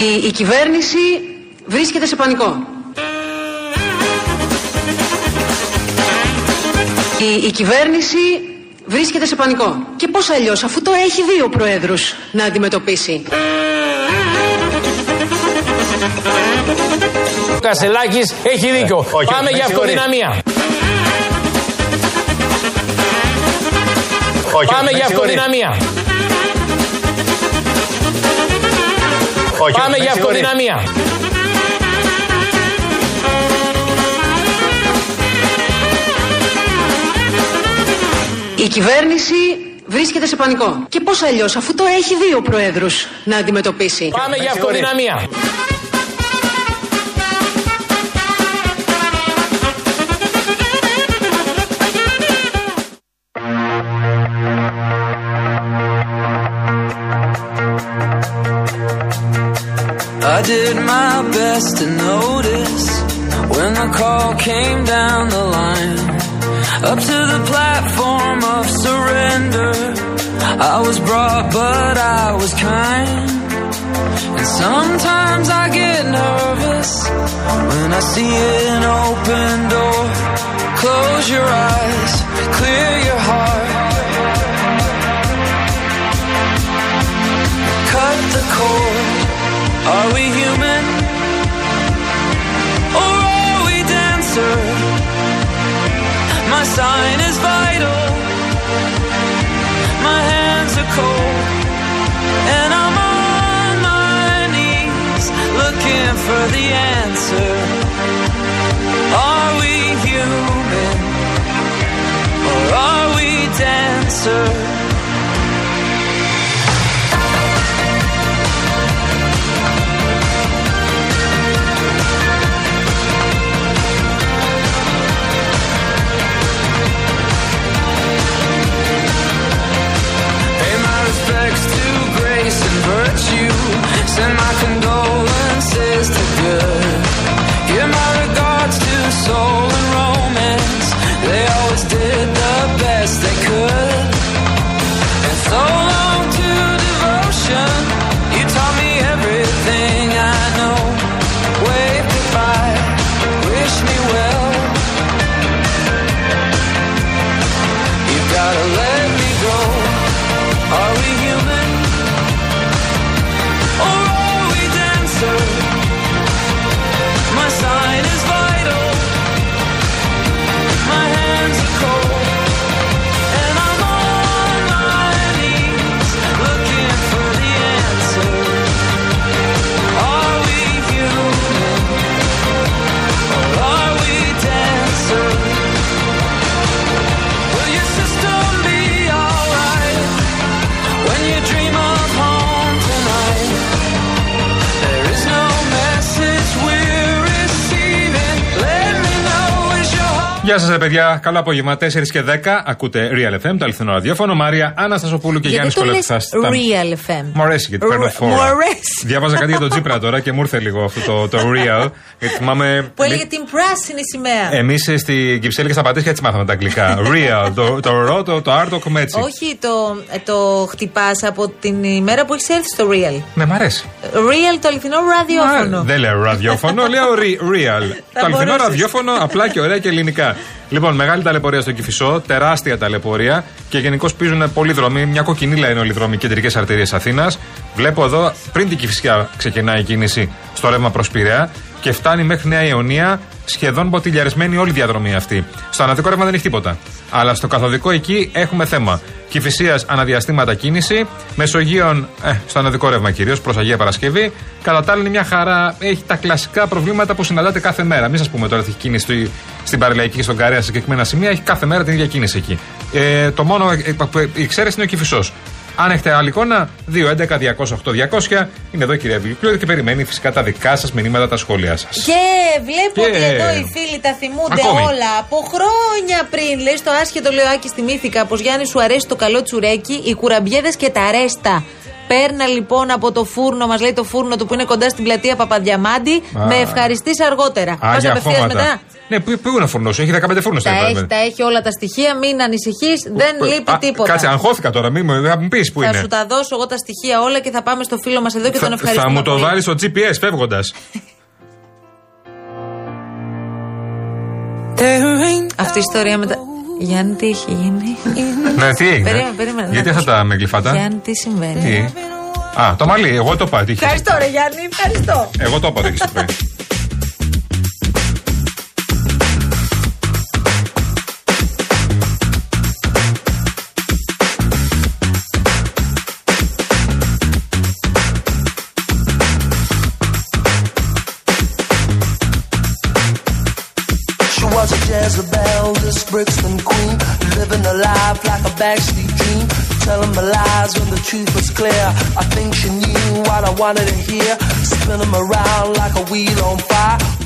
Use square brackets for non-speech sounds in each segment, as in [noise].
Η, η κυβέρνηση βρίσκεται σε πανικό. Η, η κυβέρνηση βρίσκεται σε πανικό. Και πώς αλλιώς, αφού τώρα έχει δύο προέδρους να αντιμετωπίσει. Ο Κασελάκης έχει δίκιο. όχι, Πάμε με για συγχωρείς. αυτοδυναμία. Όχι, Πάμε με για συγχωρείς. αυτοδυναμία. Όχι, Πάμε με για συγχωρείς. αυτοδυναμία. Η κυβέρνηση βρίσκεται σε πανικό. Και πώς αλλιώς, αφού τώρα έχει δύο προέδρους να αντιμετωπίσει. Πάμε για συγχωρείς. αυτοδυναμία. Call came down the line. Up to the platform of surrender. I was brought, but I was kind. And sometimes I get nervous when I see an open door. Close your eyes, clear your heart. Cold. And I'm on my knees looking for the answer. Are we human? Or are we dancer? Γεια σας, παιδιά. Καλό απόγευμα. 4 και 10. Ακούτε Real FM, το αληθινό ραδιόφωνο. Μάρια Αναστασοπούλου και Γιάννης Γιατί το λες Κολοκυθά. Real FM. Μ' αρέσει γιατί παίρνω Ρε- φόρα. Μου αρέσει. Διάβαζα κάτι για τον Τζίπρα τώρα και μου ήρθε λίγο αυτό το, το real. Γιατί θυμάμαι. Που έλεγε την πράσινη σημαία. Εμείς στην Κυψέλη και στα Πατήσια έτσι μάθαμε τα αγγλικά. Real. το, το ρο, το, το R το έχουμε έτσι. Όχι, το, ε, το χτυπάς από την ημέρα που έχεις έρθει στο Real. Ναι, μ' αρέσει. Real, το αληθινό ραδιόφωνο. Α, Δεν λέω ραδιόφωνο, λέω re- real. το αληθινό μπορούσες. ραδιόφωνο, απλά και ωραία και ελληνικά. Λοιπόν, μεγάλη ταλαιπωρία στο Κυφισό, τεράστια ταλαιπωρία και γενικώ πίζουν πολλοί δρόμοι. Μια κοκκινίλα είναι όλοι οι δρόμοι κεντρικές αρτηρίες Αθήνας. Βλέπω εδώ, πριν την Κυφυσιά ξεκινάει η κίνηση στο ρεύμα προς Πειραιά και φτάνει μέχρι Νέα Ιωνία, σχεδόν μποτιλιαρισμένη όλη η διαδρομή αυτή. Στο αναδικό ρεύμα δεν έχει τίποτα. Αλλά στο καθοδικό εκεί έχουμε θέμα. Κυφυσία αναδιαστήματα κίνηση, Μεσογείων ε, στο αναδικό ρεύμα κυρίω προ Αγία Παρασκευή. Κατά τα άλλα είναι μια χαρά, έχει τα κλασικά προβλήματα που συναντάτε κάθε μέρα. Μην σα πούμε τώρα ότι έχει κίνηση στη- στην Παραλιακή και στον Καρέα σε συγκεκριμένα σημεία, έχει κάθε μέρα την ίδια κίνηση εκεί. Ε, το μόνο, ε, ε, η εξαίρεση είναι ο Κυφισό. Αν έχετε άλλη εικόνα, 2.11.208.200 είναι εδώ η κυρία Βιλιππλούδη και περιμένει φυσικά τα δικά σας μηνύματα, τα σχόλιά σας. Και βλέπω Και- ότι εδώ οι φίλοι τα θυμούνται Ακόμη. όλα. Από χρόνια πριν, λέει στο άσχετο λέω Άκη, θυμήθηκα πως Γιάννη σου αρέσει το καλό τσουρέκι, οι κουραμπιέδες και τα ρέστα. Πέρνα λοιπόν από το φούρνο, μας λέει το φούρνο του που είναι κοντά στην πλατεία Παπαδιαμάντη. Με ευχαριστείς αργότερα. Πας απευθεία μετά. Ναι, πού, πού είναι ο φούρνος, έχει 15 φούρνους. Τα, έχει, τα έχει όλα τα στοιχεία, μην ανησυχείς, δεν π, λείπει α, τίποτα. Κάτσε, αγχώθηκα τώρα, μην μου πεις που θα είναι. Θα σου τα δώσω εγώ τα στοιχεία όλα και θα πάμε στο φίλο μας εδώ και θα, τον ευχαριστούμε. Θα μου το βάλεις στο GPS φεύγοντας. Αυτή η ιστορία με τα. Γιάννη, τι έχει γίνει; ναι, τι; Έγινε. [laughs] Περίμενε, περίμενε. Γιατί αυτά τα μεγκλιφάτα. Γιάννη, τι συμβαίνει; Τι; Α, το μαλλί, εγώ το είπα. Ευχαριστώ, ρε Γιάννη, ευχαριστώ. Εγώ το είπα, έχει πει. Jezebel.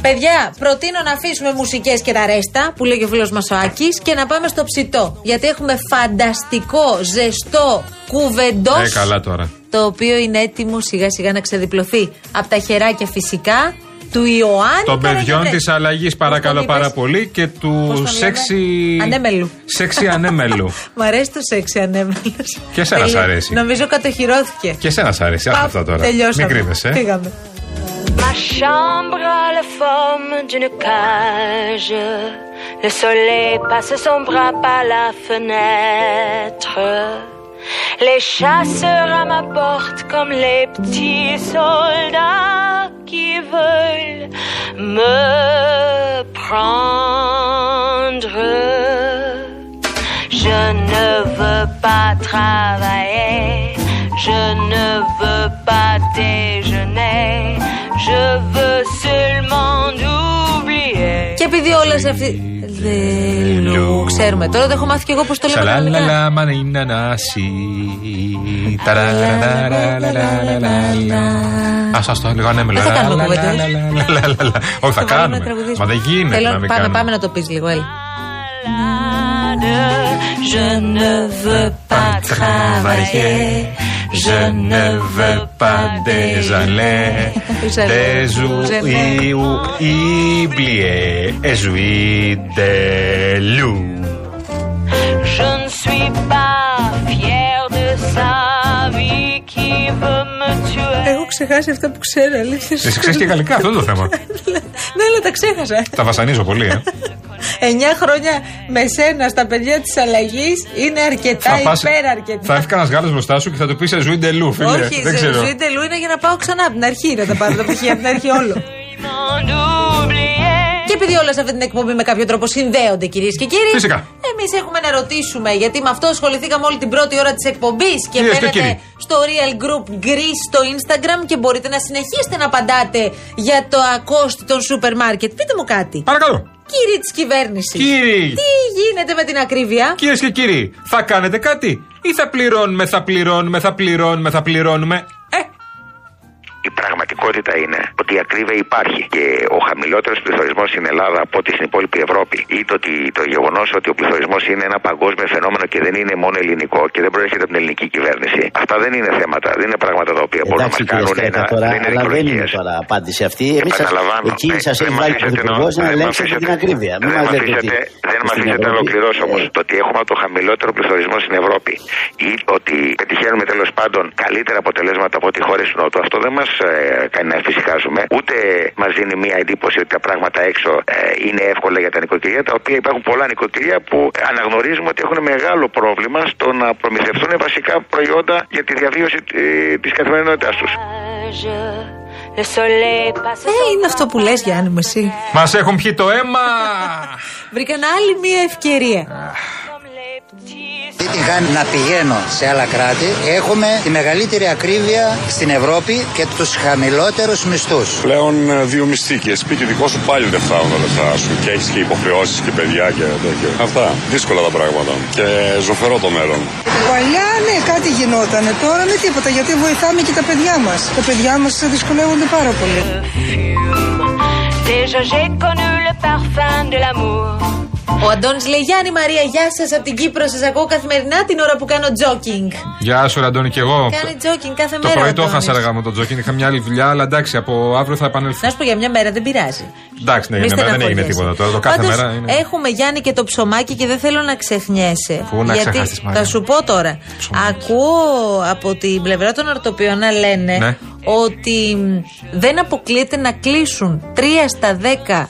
Παιδιά, προτείνω να αφήσουμε μουσικές και τα ρέστα που λέει ο φίλος μας ο Άκης, και να πάμε στο ψητό. Γιατί έχουμε φανταστικό, ζεστό κουβεντός. Ε, τώρα. Το οποίο είναι έτοιμο σιγά σιγά να ξεδιπλωθεί. Από τα χεράκια φυσικά του Ιωάννη. Των παιδιών της αλλαγής, παρακαλώ πάρα πολύ, και του σεξι. Ανέμελου. Σεξι ανέμελου. [laughs] Μ' αρέσει το σεξι ανέμελος. Και εσένα σ' αρέσει. Νομίζω κατοχυρώθηκε. Και εσένα σ' αρέσει. Άρα αυτά τώρα. Τελειώσαμε. Μην κρύβεσαι. Ε. Πήγαμε. Ma chambre a la forme d'une cage. Le soleil passe son bras par la fenêtre. Les chasseurs à ma porte comme les petits soldats. qui veulent me prendre. Je ne veux pas travailler, je ne veux pas déjeuner, je veux seulement Και επειδή όλες αυτέ. Δεν ξέρουμε. Τώρα δεν έχω μάθει και εγώ πώς το λέω. Σαλάλαλα, μανίνα. Α σα το λίγο ανέμελα. Δεν θα το κουβέντα. Όχι, θα κάνω. Μα δεν γίνεται. Πάμε να το πει λίγο, Je ne veux pas déjeuner. Des ou oublier. Et jouer des loups. Je ne suis pas fier de sa vie qui veut me tuer. Έχω ξεχάσει αυτά που ξέρω, αλήθεια. Εσύ ξέρει και γαλλικά, αυτό είναι το θέμα. ναι, αλλά τα ξέχασα. Τα βασανίζω πολύ, ε. 9 χρόνια με σένα στα παιδιά της αλλαγής είναι αρκετά πας- υπεραρκετά. θα έρθει κανένας Γάλλο μπροστά σου και θα του πεις Ζουί Ντελού, φίλε. Όχι, Δεν ξέρω. ζωή τελού είναι για να πάω ξανά από την αρχή να τα πάρω τα πτυχία από την αρχή όλο. D'oublier. Και επειδή όλα σε αυτή την εκπομπή με κάποιο τρόπο συνδέονται, κυρίες και κύριοι. Φυσικά. Εμείς έχουμε να ρωτήσουμε, γιατί με αυτό ασχοληθήκαμε όλη την πρώτη ώρα της εκπομπής και Κυρίες και μπαίνετε κύριοι. στο Real Group Greece στο Instagram και μπορείτε να συνεχίσετε να απαντάτε για το ακόστη των σούπερ μάρκετ. Πείτε μου κάτι. Παρακαλώ. Κύριοι της κυβέρνησης. Κύριοι. Τι γίνεται με την ακρίβεια; Κυρίες και κύριοι, θα κάνετε κάτι ή θα πληρώνουμε, θα πληρώνουμε, θα πληρώνουμε, θα πληρώνουμε; Ε, Η πραγματικότητα είναι ότι η ακρίβεια υπάρχει και ο χαμηλότερος πληθωρισμός στην Ελλάδα από ό,τι στην υπόλοιπη Ευρώπη ή το, ότι, το γεγονός ότι ο πληθωρισμός είναι ένα παγκόσμιο φαινόμενο και δεν είναι μόνο ελληνικό και δεν προέρχεται από την ελληνική κυβέρνηση. Αυτά δεν είναι θέματα, δεν είναι πράγματα τα οποία μπορούν να Εντάξει μα κύριε κάνουν Στρέτα ένα. τώρα, δεν είναι αλλά δεν είναι δικαιολογίες. τώρα απάντηση αυτή. Εμείς σας, Επαναλαμβάνω. εκεί Ε, σας δεν έχει μ' βάλει ο αφήσετε Πρωθυπουργός να- να δεν μ' ελέγξετε αφήσετε- την ακρίβεια. Μην δεν μας μ' λέτε αφήσετε- ότι Δεν με στην αφήσετε να Ευρώπη- ολοκληρώσω όμως. Το ότι έχουμε το χαμηλότερο πληθωρισμό στην Ευρώπη ή ότι πετυχαίνουμε τέλος πάντων καλύτερα αποτελέσματα από ό,τι χώρες του Νότου, αυτό δεν μας κάνει να εφησυχάζουμε. Ούτε μας δίνει μια εντύπωση ότι τα πράγματα έξω ε, είναι εύκολα για τα νοικοκυριά, τα οποία υπάρχουν πολλά νοικοκυριά που αναγνωρίζουμε ότι έχουν μεγάλο πρόβλημα στο να προμηθευτούν βασικά προϊόντα για τη διαβίωση της καθημερινότητάς τους. Le soleil passe Ε, son είναι αυτό που λες Γιάννη μου εσύ. Μας έχουν πιει το αίμα! Βρήκαν άλλη μία ευκαιρία. Comme les petits Τι την κάνει να πηγαίνω σε άλλα κράτη. Έχουμε τη μεγαλύτερη ακρίβεια στην Ευρώπη και τους χαμηλότερους μισθούς. Πλέον ε, δύο μισθοί και σπίτι δικό σου πάλι δεν φτάνουν τα λεφτά σου και έχεις και υποχρεώσεις και παιδιά και τέτοια. Αυτά. Δύσκολα τα πράγματα. Και ζωφερό το μέλλον. Παλιά ναι κάτι γινόταν, τώρα με τίποτα γιατί βοηθάμε και τα παιδιά μας. Τα παιδιά μας δυσκολεύονται πάρα πολύ. Déjà j'ai connu le parfum de l'amour. Ο Αντώνης λέει: Γιάννη Μαρία, γεια σας από την Κύπρο. Σας ακούω καθημερινά την ώρα που κάνω τζόκινγκ. Γεια σου, ρε Αντώνη, και εγώ. Κάνει τζόκινγκ κάθε Το μέρα. πρωί το Αντώνης. έχασα αργά με τον Τζόκιν. Είχα μια άλλη δουλειά, αλλά εντάξει, από αύριο θα επανέλθω. Να σου πω για μια μέρα δεν πειράζει. Εντάξει, ναι, Μη για μένα δεν έγινε στεναχωριέσαι. τίποτα τώρα. Το κάθε Πάντως, μέρα είναι. Έχουμε Γιάννη και το ψωμάκι και δεν θέλω να ξεχνιέσαι. Πού να γιατί ξεχάσεις, Μαρία. θα σου πω τώρα. Ακούω από την πλευρά των αρτοπιών να λένε Ναι. ότι μ, δεν αποκλείεται να κλείσουν 3 στα 10,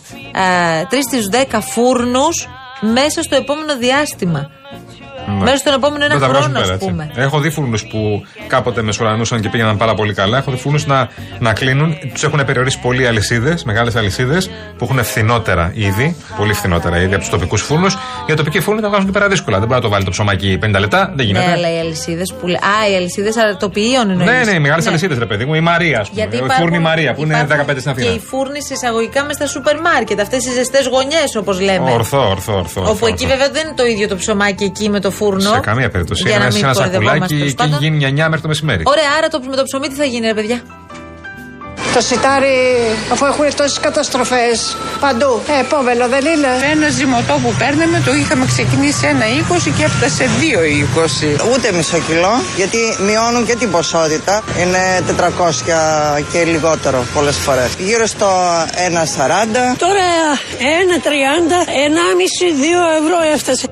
3 στις 10 φούρνους μέσα στο επόμενο διάστημα. Ναι. Μέσα στον επόμενο ένα Δεν τα βγάζουν χρόνο, πέρα, ας έτσι. πούμε. Έχω δει φούρνους που κάποτε μεσουρανούσαν και πήγαιναν πάρα πολύ καλά. Έχω δει φούρνου να, να κλείνουν. Τους έχουν περιορίσει πολλοί αλυσίδες, μεγάλες αλυσίδες που έχουν φθηνότερα ήδη. Πολύ φθηνότερα ήδη από τους τοπικούς φούρνου. Οι τοπικοί φούρνοι τα βγάζουν και πέρα δύσκολα. Δεν μπορεί να το βάλει το ψωμάκι 50 λεπτά. Δεν γίνεται. Ναι, αλλά οι αλυσίδες που. λέ- Α, οι αλυσίδες αρτοποιείων εννοείς. Ναι, ναι, οι μεγάλες αλυσίδες, ρε παιδί μου. Η Μαρία, ας πούμε. Γιατί η υπάρχουν- φούρνη Μαρία που είναι υπάρχουν 15 στην Και Αθήνα. οι φούρνοι σε εισαγωγικά μες στα σούπερ μάρκετ. Αυτές οι ζεστές γωνιές, όπως λέμε. Ορθό, ορθό, ορθό. Όπου ορθό, εκεί ορθό. βέβαια δεν είναι το ίδιο το ψωμάκι εκεί με το φούρνο. Σε καμία περίπτωση. Για να Είναι μην σε ένα κοροϊδευόμαστε, σακουλάκι τέλος και πάντων. γίνει 9 μέχρι το μεσημέρι. Ωραία, άρα το, με το ψωμί τι θα γίνει, ρε παιδιά; Το σιτάρι, αφού έχουν τόσες καταστροφές παντού. Ε, επόμενο δεν είναι. Ένα ζυμωτό που παίρναμε το είχαμε ξεκινήσει ένα 20 και έφτασε 2,20. Ούτε μισό κιλό, γιατί μειώνουν και την ποσότητα. Είναι 400 και λιγότερο πολλές φορές. Γύρω στο 1,40. Τώρα 1,30, 1,5-2 ευρώ έφτασε.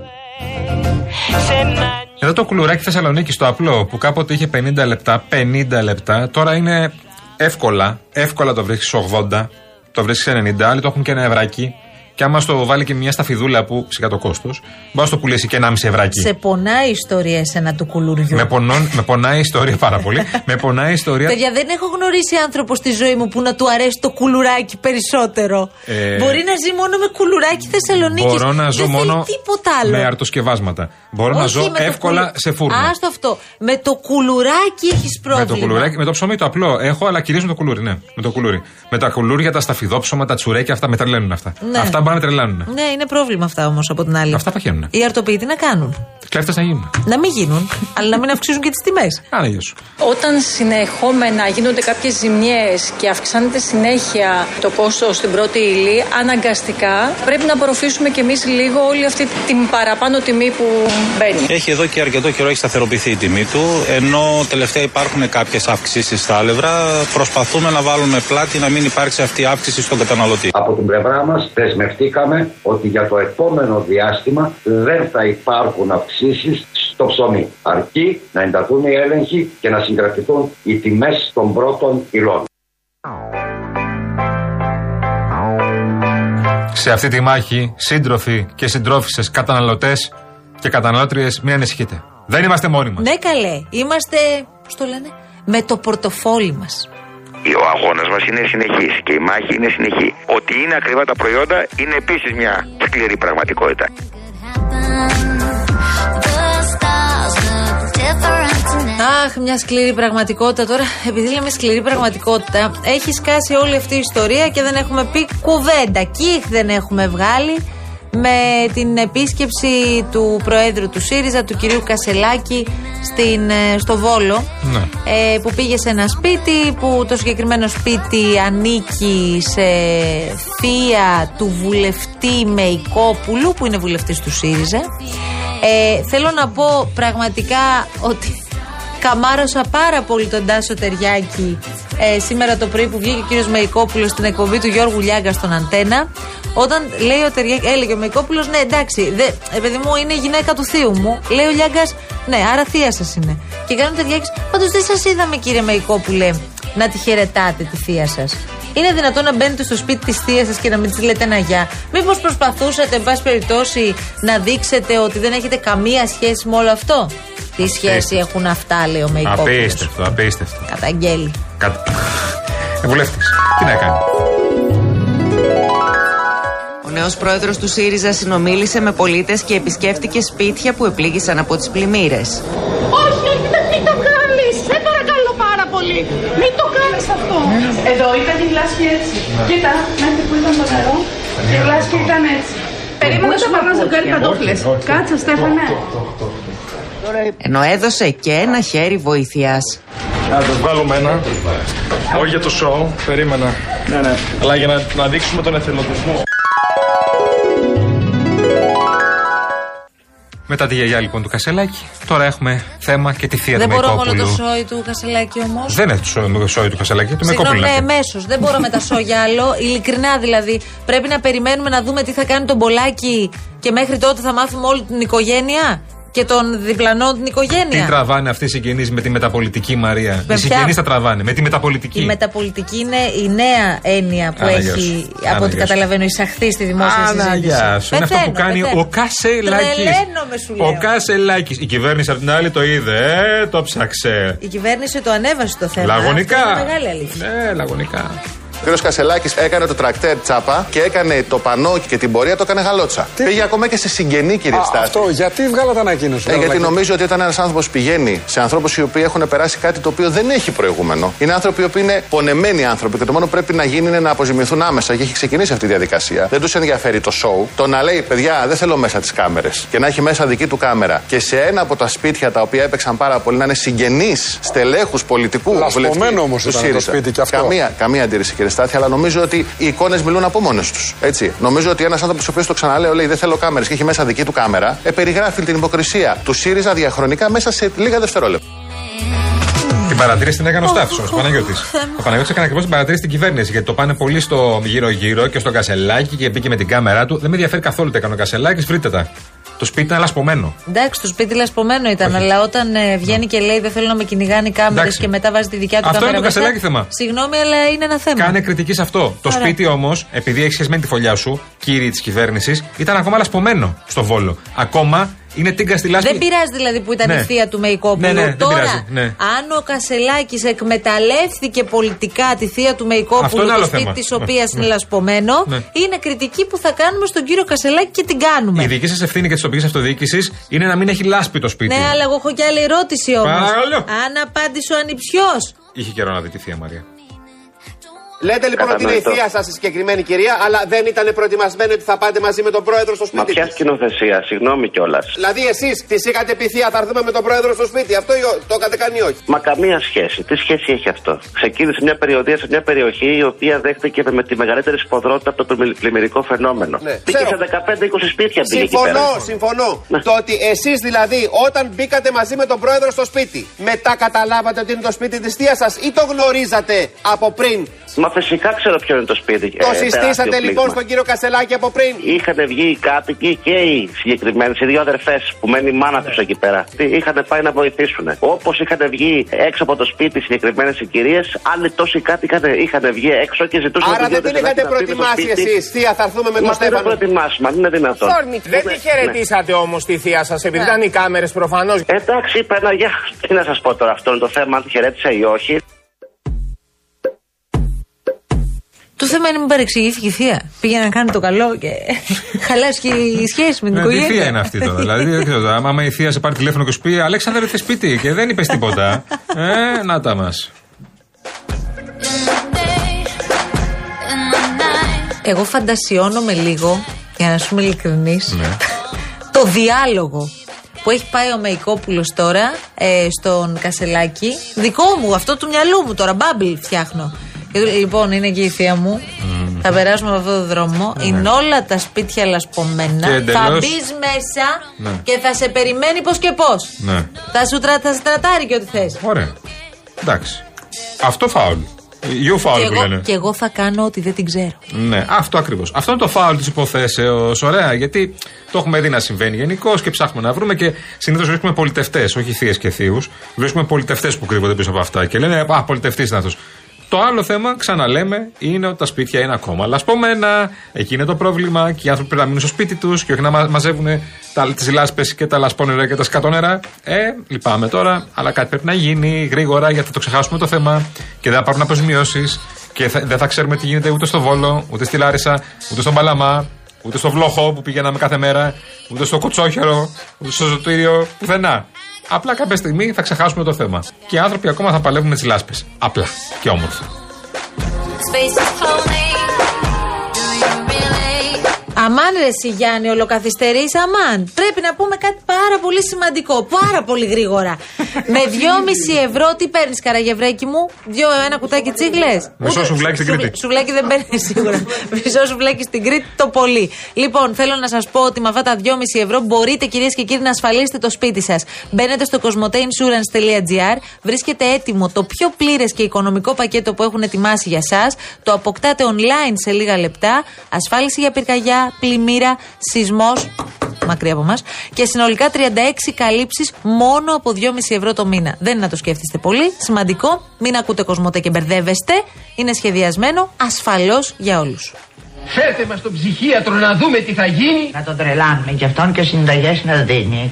Εδώ το κουλουράκι Θεσσαλονίκη το απλό που κάποτε είχε 50 λεπτά, 50 λεπτά, τώρα είναι εύκολα, εύκολα το βρίσκεις 80, το βρίσκεις 90, άλλοι το έχουν και ένα ευράκι. Και άμα στο βάλει και μια σταφιδούλα που σιγά το κόστος, μπορεί να το πουλήσει και 1,5 ευράκι. Σε πονάει η ιστορία εσένα του κουλουριού. Με, πονών, με πονάει η ιστορία πάρα πολύ. με πονάει η ιστορία. Παιδιά, δεν έχω γνωρίσει άνθρωπο στη ζωή μου που να του αρέσει το κουλουράκι περισσότερο. Ε, Μπορεί να ζει μόνο με κουλουράκι Θεσσαλονίκης. Μπορώ να ζω δεν μόνο θέλει τίποτα άλλο. με αρτοσκευάσματα. Μπορώ να Όχι, ζω με το εύκολα κουλου- σε φούρνο. Άστο αυτό. Με το κουλουράκι έχεις πρόβλημα. Με το κουλουράκι, με το ψωμί το απλό έχω, αλλά κυρίως με το κουλούρι. Ναι, με το κουλούρι. Με τα κουλούρια, τα σταφιδόψωμα, τα τσουρέκια, αυτά με τρελαίνουν αυτά. Ναι. Αυτά μπορεί να με τρελαίνουν. Ναι, είναι πρόβλημα αυτά όμως από την άλλη. Αυτά παχαίνουν. Οι αρτοποιοί τι να κάνουν. Κλέφτες να γίνουν. Να μην γίνουν, αλλά να μην αυξήσουν και τις τιμές. [laughs] Άρα γεια σου. Όταν συνεχόμενα γίνονται κάποιες ζημιές και αυξάνεται συνέχεια το κόστος στην πρώτη ύλη, αναγκαστικά πρέπει να απορροφήσουμε κι εμείς λίγο όλη αυτή την παραπάνω τιμή που μπαίνει. Έχει εδώ και αρκετό καιρό έχει σταθεροποιηθεί η τιμή του, ενώ τελευταία υπάρχουν κάποιες αυξήσεις στα άλευρα. Προσπαθούμε να βάλουμε πλάτη να μην υπάρξει αυτή η αύξηση στον καταναλωτή. Από την πλευρά μας δεσμευτήκαμε ότι για το επόμενο διάστημα δεν θα υπάρχουν αυξήσεις στο ψωμί. Αρκεί να ενταθούν οι έλεγχοι και να συγκρατηθούν οι τιμές των πρώτων υλών. Σε αυτή τη μάχη, σύντροφοι και συντρόφισσες, καταναλωτές και καταναλώτριες, μην ανησυχείτε. Δεν είμαστε μόνοι μας. Ναι, καλέ. Είμαστε, πώς το λένε, με το πορτοφόλι μας. Ο αγώνας μας είναι συνεχής και η μάχη είναι συνεχή. Ότι είναι ακριβά τα προϊόντα είναι επίσης μια σκληρή πραγματικότητα. Αχ, μια σκληρή πραγματικότητα τώρα. Επειδή λέμε σκληρή πραγματικότητα, έχει σκάσει όλη αυτή η ιστορία και δεν έχουμε πει κουβέντα. Κιχ δεν έχουμε βγάλει με την επίσκεψη του Προέδρου του ΣΥΡΙΖΑ, του κυρίου Κασελάκη, στην, ε, στο Βόλο. Ναι. ε, που πήγε σε ένα σπίτι που το συγκεκριμένο σπίτι ανήκει σε θεία του βουλευτή Μεϊκόπουλου που είναι βουλευτής του ΣΥΡΙΖΑ ε, θέλω να πω πραγματικά ότι καμάρωσα πάρα πολύ τον Τάσο Τεριάκη ε, σήμερα το πρωί που βγήκε ο κύριος Μεϊκόπουλος στην εκπομπή του Γιώργου Λιάγκα στον Αντένα όταν λέει ο Τεριάκη, έλεγε ο Μεϊκόπουλος ναι εντάξει, δε, ε, παιδί μου είναι η γυναίκα του θείου μου λέει ο Λιάγκας ναι άρα θεία σας είναι και κάνει ο Τεριάκης πάντως δεν σας είδαμε κύριε Μεϊκόπουλε να τη χαιρετάτε τη θεία σας; Είναι δυνατόν να μπαίνετε στο σπίτι της θείας σας και να μην της λέτε ένα γεια; Μήπως προσπαθούσατε, εν πάση περιπτώσει, να δείξετε ότι δεν έχετε καμία σχέση με όλο αυτό; Τι σχέση έχουν αυτά, λέει ο Μεϊκόπουλος. Απίστευτο, απίστευτο. Καταγγέλει. Κατ... Ε, βουλευτής. Τι να κάνει. Ο νέος πρόεδρος του ΣΥΡΙΖΑ συνομίλησε με πολίτες και επισκέφτηκε σπίτια που επλήγησαν από τις πλημμύρες. Όχι, όχι, δεν μην το κάνεις. Σε παρακαλώ πάρα πολύ. Μην το κάνεις αυτό. Εδώ ήταν η γλάσπη έτσι. Κοίτα, μέχρι που ήταν το νερό, η γλάσπη ήταν έτσι. Περίμενα να πάρω να ζευγάρι παντόφλες. Κάτσε, Στέφανε. Ενώ έδωσε και ένα χέρι βοήθειας. Να το βγάλουμε ένα. Όχι για το show, περίμενα. Ναι, ναι. Αλλά για να, να δείξουμε τον εθελοντισμό. Μετά τη γιαγιά λοιπόν του Κασελάκη, τώρα έχουμε θέμα και τη θεία Δεν του μπορώ μόνο το Μεϊκόπουλου. σόι του Κασελάκη όμως. Δεν είναι το σόι- το σόι του Κασελάκη, του Συγγνώμη, Μεϊκόπουλου. ναι, είναι αυτό. εμέσω. Δεν μπορώ με τα σόγια άλλο. [laughs] Ειλικρινά δηλαδή. Πρέπει να περιμένουμε να δούμε τι θα κάνει τον Πολάκη και μέχρι τότε θα μάθουμε όλη την οικογένεια και τον διπλανό την Τι οικογένεια. τραβάνε αυτοί οι συγγενείς με τη μεταπολιτική Μαρία; Με οι ποια; συγγενείς τα τραβάνε. Με τη μεταπολιτική. Η μεταπολιτική είναι η νέα έννοια που Αναγιά έχει, σου. από ό,τι Αναγιά σου. καταλαβαίνω, εισαχθεί στη δημόσια συζήτηση. Αναγιά σου. Είναι αυτό που Πεθαίνω, κάνει πεθαίνω. ο Κασελάκης. Τρελαίνομαι, σου λέω. Ο Κασελάκης. Η κυβέρνηση απ' την άλλη το είδε. Ε, το ψάξε. Η κυβέρνηση το ανέβασε το θέμα. Λαγωνικά. Αυτό είναι μεγάλη αλήθεια. Ναι, λαγωνικά. Ο κ. Κασελάκης έκανε το τρακτέρ τσάπα και έκανε το πανό και την πορεία το έκανε γαλότσα. Πήγε ακόμα και σε συγγενή, κύριε Α, Στάση. αυτό, γιατί βγάλατε ανακοίνωση. Ε, γιατί Λαγωνική; νομίζω ότι όταν ένας άνθρωπος πηγαίνει σε ανθρώπους οι οποίοι έχουν περάσει κάτι το οποίο δεν έχει προηγούμενο, είναι άνθρωποι οι οποίοι είναι πονεμένοι άνθρωποι και το μόνο που πρέπει να γίνει είναι να αποζημιωθούν άμεσα και έχει ξεκινήσει αυτή η διαδικασία. Δεν τους ενδιαφέρει το show. Το να λέει, παιδιά, δεν θέλω μέσα τις κάμερες και να έχει μέσα δική του κάμερα και σε ένα από τα σπίτια τα οποία έπαιξαν πάρα πολύ να είναι συγγενείς στελέχους πολιτικού Λασπωμένο βουλευτή όμως τους ήταν το ΣΥΡΙΖΑ. σπίτι και αυτό. Καμία, καμία αντίρρηση, κύριε Στάθη, αλλά νομίζω ότι οι εικόνες μιλούν από μόνες τους. Έτσι. Νομίζω ότι ένας άνθρωπος, ο οποίος το ξαναλέω, λέει δεν θέλω κάμερες και έχει μέσα δική του κάμερα, ε, περιγράφει την υποκρισία του ΣΥΡΙΖΑ διαχρονικά μέσα σε λίγα δευτερόλεπτα. Την παρατήρηση την έκανε ο Στάφη όμω, ο Παναγιώτης. Ο Παναγιώτης έκανε ακριβώς την παρατήρηση στην κυβέρνηση. Γιατί το πάνε πολύ στο γύρω-γύρω και στο Κασελάκι και μπήκε με την κάμερά του. Δεν με ενδιαφέρει καθόλου τι έκανε ο Κασελάκης, βρείτε τα. Το σπίτι ήταν λασπωμένο. Εντάξει, το σπίτι λασπωμένο ήταν, αλλά όταν ε, βγαίνει και λέει δεν θέλω να με κυνηγάνε οι κάμερες Εντάξει. και μετά βάζει τη δικιά του Αυτό κάμερα. είναι το μέσα. Κασελάκη θέμα. Συγγνώμη, αλλά είναι ένα θέμα. Κάνε κριτική σε αυτό. Το Ωραία. σπίτι όμως, επειδή έχει σχεσμένη τη φωλιά σου, κύριοι της κυβέρνησης, ήταν ακόμα λασπωμένο στο βόλο. Ακόμα είναι τίγκα στη λάσπη. Δεν πειράζει δηλαδή που ήταν Ναι. η θεία του Μεϊκόπουλου. Ναι, ναι, δεν Τώρα, πειράζει, ναι. αν ο Κασελάκης εκμεταλλεύτηκε πολιτικά τη θεία του Αυτό Μεϊκόπουλου, είναι το άλλο σπίτι θέμα. της οποίας Ναι. είναι λασπωμένο, Ναι. είναι κριτική που θα κάνουμε στον κύριο Κασελάκη και την κάνουμε. Η δική σα ευθύνη και της τοπικής αυτοδιοίκησης είναι να μην έχει λάσπη το σπίτι. Ναι, αλλά εγώ έχω και άλλη ερώτηση όμως. Παρακαλώ. Αν απάντησε ο ανιψιός. Είχε καιρό να δει τη θεία Μαρία. Λέτε λοιπόν ότι είναι η Κατανοητό. θεία σας η συγκεκριμένη κυρία, αλλά δεν ήταν προετοιμασμένοι ότι θα πάτε μαζί με τον πρόεδρο στο Μα σπίτι. ποια της. σκηνοθεσία, συγγνώμη κιόλας. Δηλαδή εσείς τη είχατε πει θεία, θα έρθουμε με τον πρόεδρο στο σπίτι. Αυτό ή ό- το είχατε κάνει ή όχι; Μα καμία σχέση. Τι σχέση έχει αυτό; Ξεκίνησε μια περιοδία σε μια περιοχή η οποία δέχτηκε με τη μεγαλύτερη σποδρότητα από το πλημμυ- πλημμυρικό φαινόμενο. Ναι, Πήγε ξέρω. σε 15-20 σπίτια πήγε εκεί πέρα. Συμφωνώ, συμφωνώ. Το ότι εσείς δηλαδή όταν μπήκατε μαζί με τον πρόεδρο στο σπίτι, μετά καταλάβατε ότι είναι το σπίτι της θεία σας ή το γνωρίζατε από πριν; Μα φυσικά ξέρω ποιο είναι το σπίτι. Το ε, συστήσατε τεράστιο λοιπόν πλήγμα. στον κύριο Κασελάκη από πριν. Είχαν βγει οι κάτοικοι και οι συγκεκριμένοι, οι δύο αδερφές που μένει η μάνα τους εκεί πέρα. Τι, Είχαν πάει να βοηθήσουν. Όπως είχαν βγει έξω από το σπίτι οι συγκεκριμένες οι κυρίες, άλλοι τόσοι κάτοικοι είχαν, είχαν βγει έξω και ζητούσαν Άρα τον δεν κύριο την είχατε Κασελάκη να μπει με το προετοιμάσει σπίτι. εσείς. Θεία, θα έρθουμε με τον Μα δεν Στέφανο. προετοιμάσουμε, αν είναι δυνατόν. Δεν τη χαιρετήσατε όμως τη θεία σας, επειδή ήταν οι κάμερες προφανώς. Εντάξει, είπα ένα για. Τι να σας πω τώρα, αυτό είναι το θέμα, αν τη χαιρέτησα ή όχι. Το θέμα είναι μην παρεξηγήθηκε η θεία. Πήγε να κάνει το καλό και [laughs] χαλάσει η σχέση με την Ναι, τι οικογένεια. θεία είναι αυτή τώρα. δηλαδή, δεν ξέρω, άμα άμα η θεία σε πάρει τηλέφωνο και σου πει Αλέξανδρε, ήρθε σπίτι και δεν είπες τίποτα. ε, να τα μας. Εγώ φαντασιώνομαι λίγο, για να σου είμαι ειλικρινής, Ναι. το διάλογο που έχει πάει ο Μεϊκόπουλος τώρα ε, στον Κασελάκη. Δικό μου, αυτό του μυαλού μου τώρα, μπάμπλ φτιάχνω. Και του λέει, Λοιπόν, είναι και η θεία μου. Θα περάσουμε από αυτόν τον δρόμο. Είναι όλα τα σπίτια λασπωμένα. Και Θα εντελώς- μπεις μέσα Ναι. και θα σε περιμένει πώς και πώς. Ναι. Θα σου τρα, θα σε τρατάρει και ό,τι θες. Ωραία. Εντάξει. Αυτό φάουλ. You Και, foul που εγώ- λένε. και εγώ θα κάνω ότι δεν την ξέρω. Ναι, αυτό ακριβώς. Αυτό είναι το φάουλ της υποθέσεως. Ωραία, γιατί το έχουμε δει να συμβαίνει γενικώ και ψάχνουμε να βρούμε και συνήθως βρίσκουμε πολιτευτές, όχι θείες και θείους. Βρίσκουμε πολιτευτές που κρύβονται πίσω από αυτά και λένε Α, πολιτευτής είναι αυτός. Το άλλο θέμα, ξαναλέμε, είναι ότι τα σπίτια είναι ακόμα λασπωμένα. Εκεί είναι το πρόβλημα και οι άνθρωποι πρέπει να μείνουν στο σπίτι τους και όχι να μα- μαζεύουν τις λάσπες και τα λασπόνερα και τα σκατόνερα. Ε, λυπάμαι τώρα, αλλά κάτι πρέπει να γίνει γρήγορα γιατί θα το ξεχάσουμε το θέμα και δεν θα πάρουν αποζημιώσεις και θα- δεν θα ξέρουμε τι γίνεται ούτε στο Βόλο, ούτε στη Λάρισα, ούτε στον Παλαμά, ούτε στο Βλόχο που πηγαίναμε κάθε μέρα, ούτε στο Κοτσόχερο, ούτε στο Ζωτήριο, πουθενά. Απλά κάποια στιγμή θα ξεχάσουμε το θέμα. Και οι άνθρωποι ακόμα θα παλεύουν με τις λάσπες. Απλά και όμορφα. Αμάν ρε εσύ Γιάννη, ολοκαθυστερείς, αμάν. Πρέπει να πούμε κάτι πάρα πολύ σημαντικό, πάρα πολύ γρήγορα. [laughs] Με 2,5 ευρώ τι παίρνεις, Καραγευρέκι μου, Δυο, ένα κουτάκι τσίγλε. Μισό σουβλάκι στην Κρήτη. Σουβλάκι δεν παίρνεις [laughs] σίγουρα. Μισό σουβλάκι στην Κρήτη το πολύ. Λοιπόν, θέλω να σας πω ότι με αυτά τα 2,5 ευρώ μπορείτε κυρίες και κύριοι να ασφαλίσετε το σπίτι σας. Μπαίνετε στο cosmoteinsurance.gr, βρίσκεται έτοιμο το πιο πλήρες και οικονομικό πακέτο που έχουν ετοιμάσει για εσά. Το αποκτάτε online σε λίγα λεπτά. Ασφάλιση για πυρκαγιά, πλημμύρα, σεισμός, μακριά από εμάς. Και συνολικά 36 καλύψεις μόνο από 2,5 ευρώ το μήνα. Δεν είναι να το σκέφτεστε πολύ. Σημαντικό, μην ακούτε κοσμοτέ και μπερδεύεστε. Είναι σχεδιασμένο ασφαλώς για όλους. Φέρτε μας τον ψυχίατρο να δούμε τι θα γίνει. Να τον τρελάνουμε κι αυτόν και συνταγές να δίνει.